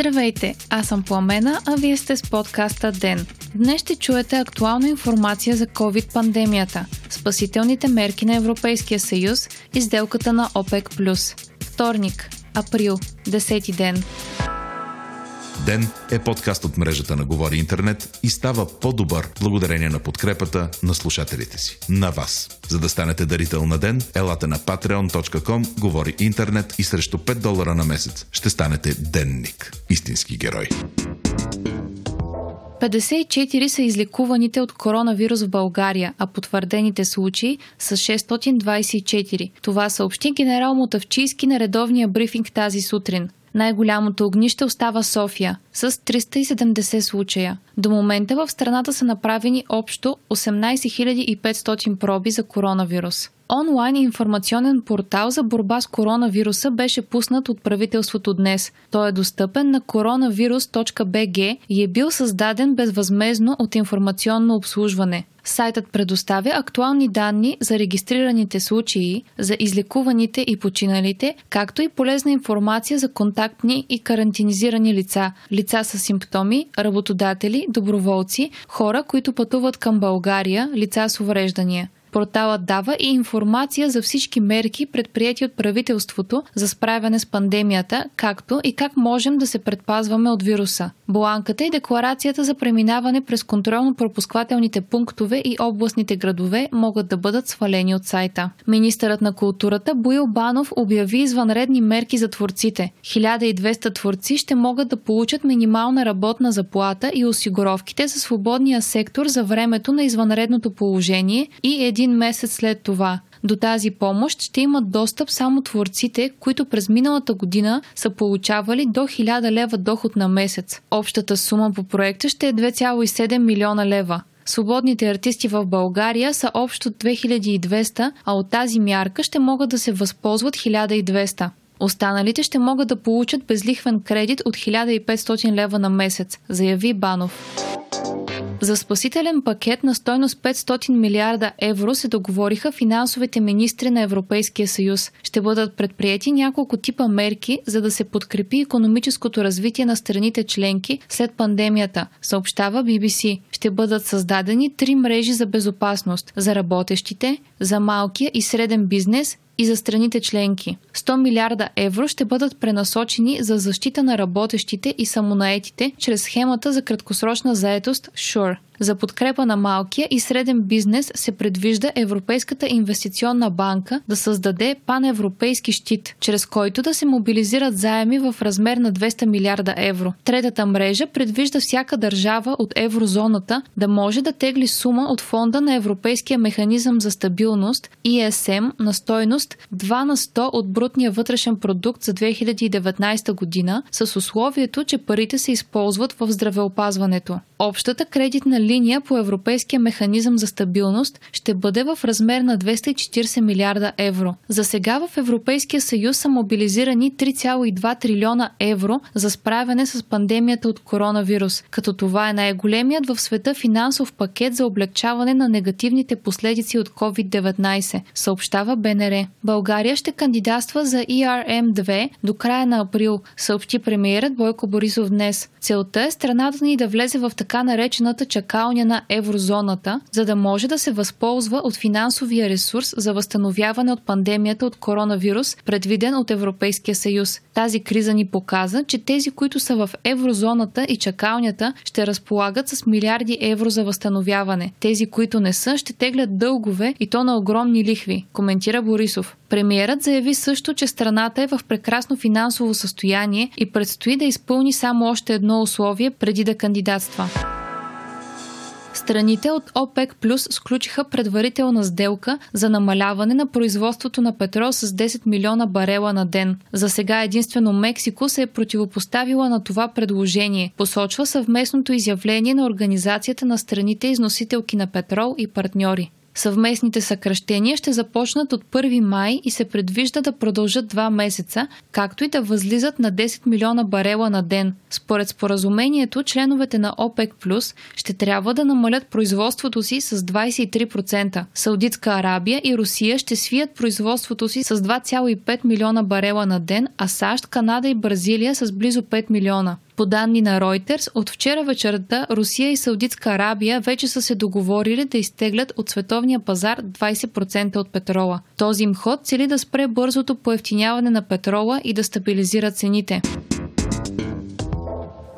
Здравейте, аз съм Пламена, а вие сте с подкаста ДЕН. Днес ще чуете актуална информация за COVID-пандемията, спасителните мерки на Европейския съюз и сделката на ОПЕК+. Вторник, април, 10 ден. Ден е подкаст от мрежата на Говори Интернет и става по-добър благодарение на подкрепата на слушателите си. На вас. За да станете дарител на Ден, елате на patreon.com, Говори Интернет и срещу 5 долара на месец ще станете денник. Истински герой. 54 са излекуваните от коронавирус в България, а потвърдените случаи са 624. Това съобщи генерал Мотавчийски на редовния брифинг тази сутрин. Най-голямото огнище остава София с 370 случая. До момента в страната са направени общо 18 500 проби за коронавирус. Онлайн информационен портал за борба с коронавируса беше пуснат от правителството днес. Той е достъпен на coronavirus.bg и е бил създаден безвъзмезно от информационно обслужване. Сайтът предоставя актуални данни за регистрираните случаи, за излекуваните и починалите, както и полезна информация за контактни и карантинизирани лица, лица с симптоми, работодатели, доброволци, хора, които пътуват към България, лица с увреждания. Порталът дава и информация за всички мерки, предприяти от правителството за справяне с пандемията, както и как можем да се предпазваме от вируса. Бланката и декларацията за преминаване през контролно-пропусквателните пунктове и областните градове могат да бъдат свалени от сайта. Министърът на културата Боил Банов обяви извънредни мерки за творците. 1200 творци ще могат да получат минимална работна заплата и осигуровките за свободния сектор за времето на извънредното положение и един един месец след това. До тази помощ ще имат достъп само творците, които през миналата година са получавали до 1000 лева доход на месец. Общата сума по проекта ще е 2,7 милиона лева. Свободните артисти в България са общо 2200, а от тази мярка ще могат да се възползват 1200. Останалите ще могат да получат безлихвен кредит от 1500 лева на месец, заяви Банов. За спасителен пакет на стойност 500 милиарда евро се договориха финансовите министри на Европейския съюз. Ще бъдат предприяти няколко типа мерки, за да се подкрепи економическото развитие на страните членки след пандемията, съобщава BBC. Ще бъдат създадени три мрежи за безопасност за работещите, за малкия и среден бизнес и за страните членки. 100 милиарда евро ще бъдат пренасочени за защита на работещите и самонаетите чрез схемата за краткосрочна заетост SURE. За подкрепа на малкия и среден бизнес се предвижда Европейската инвестиционна банка да създаде паневропейски щит, чрез който да се мобилизират заеми в размер на 200 милиарда евро. Третата мрежа предвижда всяка държава от еврозоната да може да тегли сума от фонда на Европейския механизъм за стабилност ESM на стойност 2 на 100 от брутния вътрешен продукт за 2019 година с условието, че парите се използват в здравеопазването. Общата кредитна линия по Европейския механизъм за стабилност ще бъде в размер на 240 милиарда евро. За сега в Европейския съюз са мобилизирани 3,2 трилиона евро за справяне с пандемията от коронавирус, като това е най-големият в света финансов пакет за облегчаване на негативните последици от COVID-19, съобщава БНР. България ще кандидатства за ERM-2 до края на април, съобщи премиерът Бойко Борисов днес. Целта е страната ни да влезе в наречената чакалня на еврозоната, за да може да се възползва от финансовия ресурс за възстановяване от пандемията от коронавирус, предвиден от Европейския съюз. Тази криза ни показа, че тези, които са в еврозоната и чакалнята, ще разполагат с милиарди евро за възстановяване. Тези, които не са, ще теглят дългове и то на огромни лихви, коментира Борисов. Премиерът заяви също, че страната е в прекрасно финансово състояние и предстои да изпълни само още едно условие преди да кандидатства. Страните от ОПЕК Плюс сключиха предварителна сделка за намаляване на производството на петрол с 10 милиона барела на ден. За сега единствено Мексико се е противопоставила на това предложение, посочва съвместното изявление на Организацията на страните износителки на петрол и партньори. Съвместните съкръщения ще започнат от 1 май и се предвижда да продължат два месеца, както и да възлизат на 10 милиона барела на ден. Според споразумението, членовете на ОПЕК Плюс ще трябва да намалят производството си с 23%. Саудитска Арабия и Русия ще свият производството си с 2,5 милиона барела на ден, а САЩ, Канада и Бразилия с близо 5 милиона. По данни на Reuters, от вчера вечерта Русия и Саудитска Арабия вече са се договорили да изтеглят от световния пазар 20% от петрола. Този им ход цели да спре бързото поевтиняване на петрола и да стабилизира цените.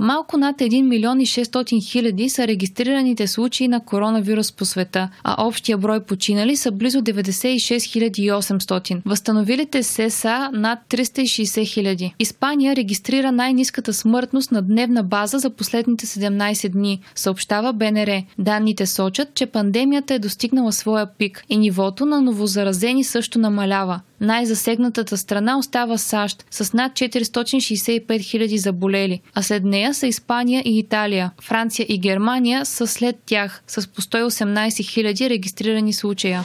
Малко над 1 милион и 600 хиляди са регистрираните случаи на коронавирус по света, а общия брой починали са близо 96 800. Възстановилите се са над 360 хиляди. Испания регистрира най-низката смъртност на дневна база за последните 17 дни, съобщава БНР. Данните сочат, че пандемията е достигнала своя пик и нивото на новозаразени също намалява. Най-засегнатата страна остава САЩ с над 465 000 заболели, а след нея са Испания и Италия. Франция и Германия са след тях с по 118 000 регистрирани случая.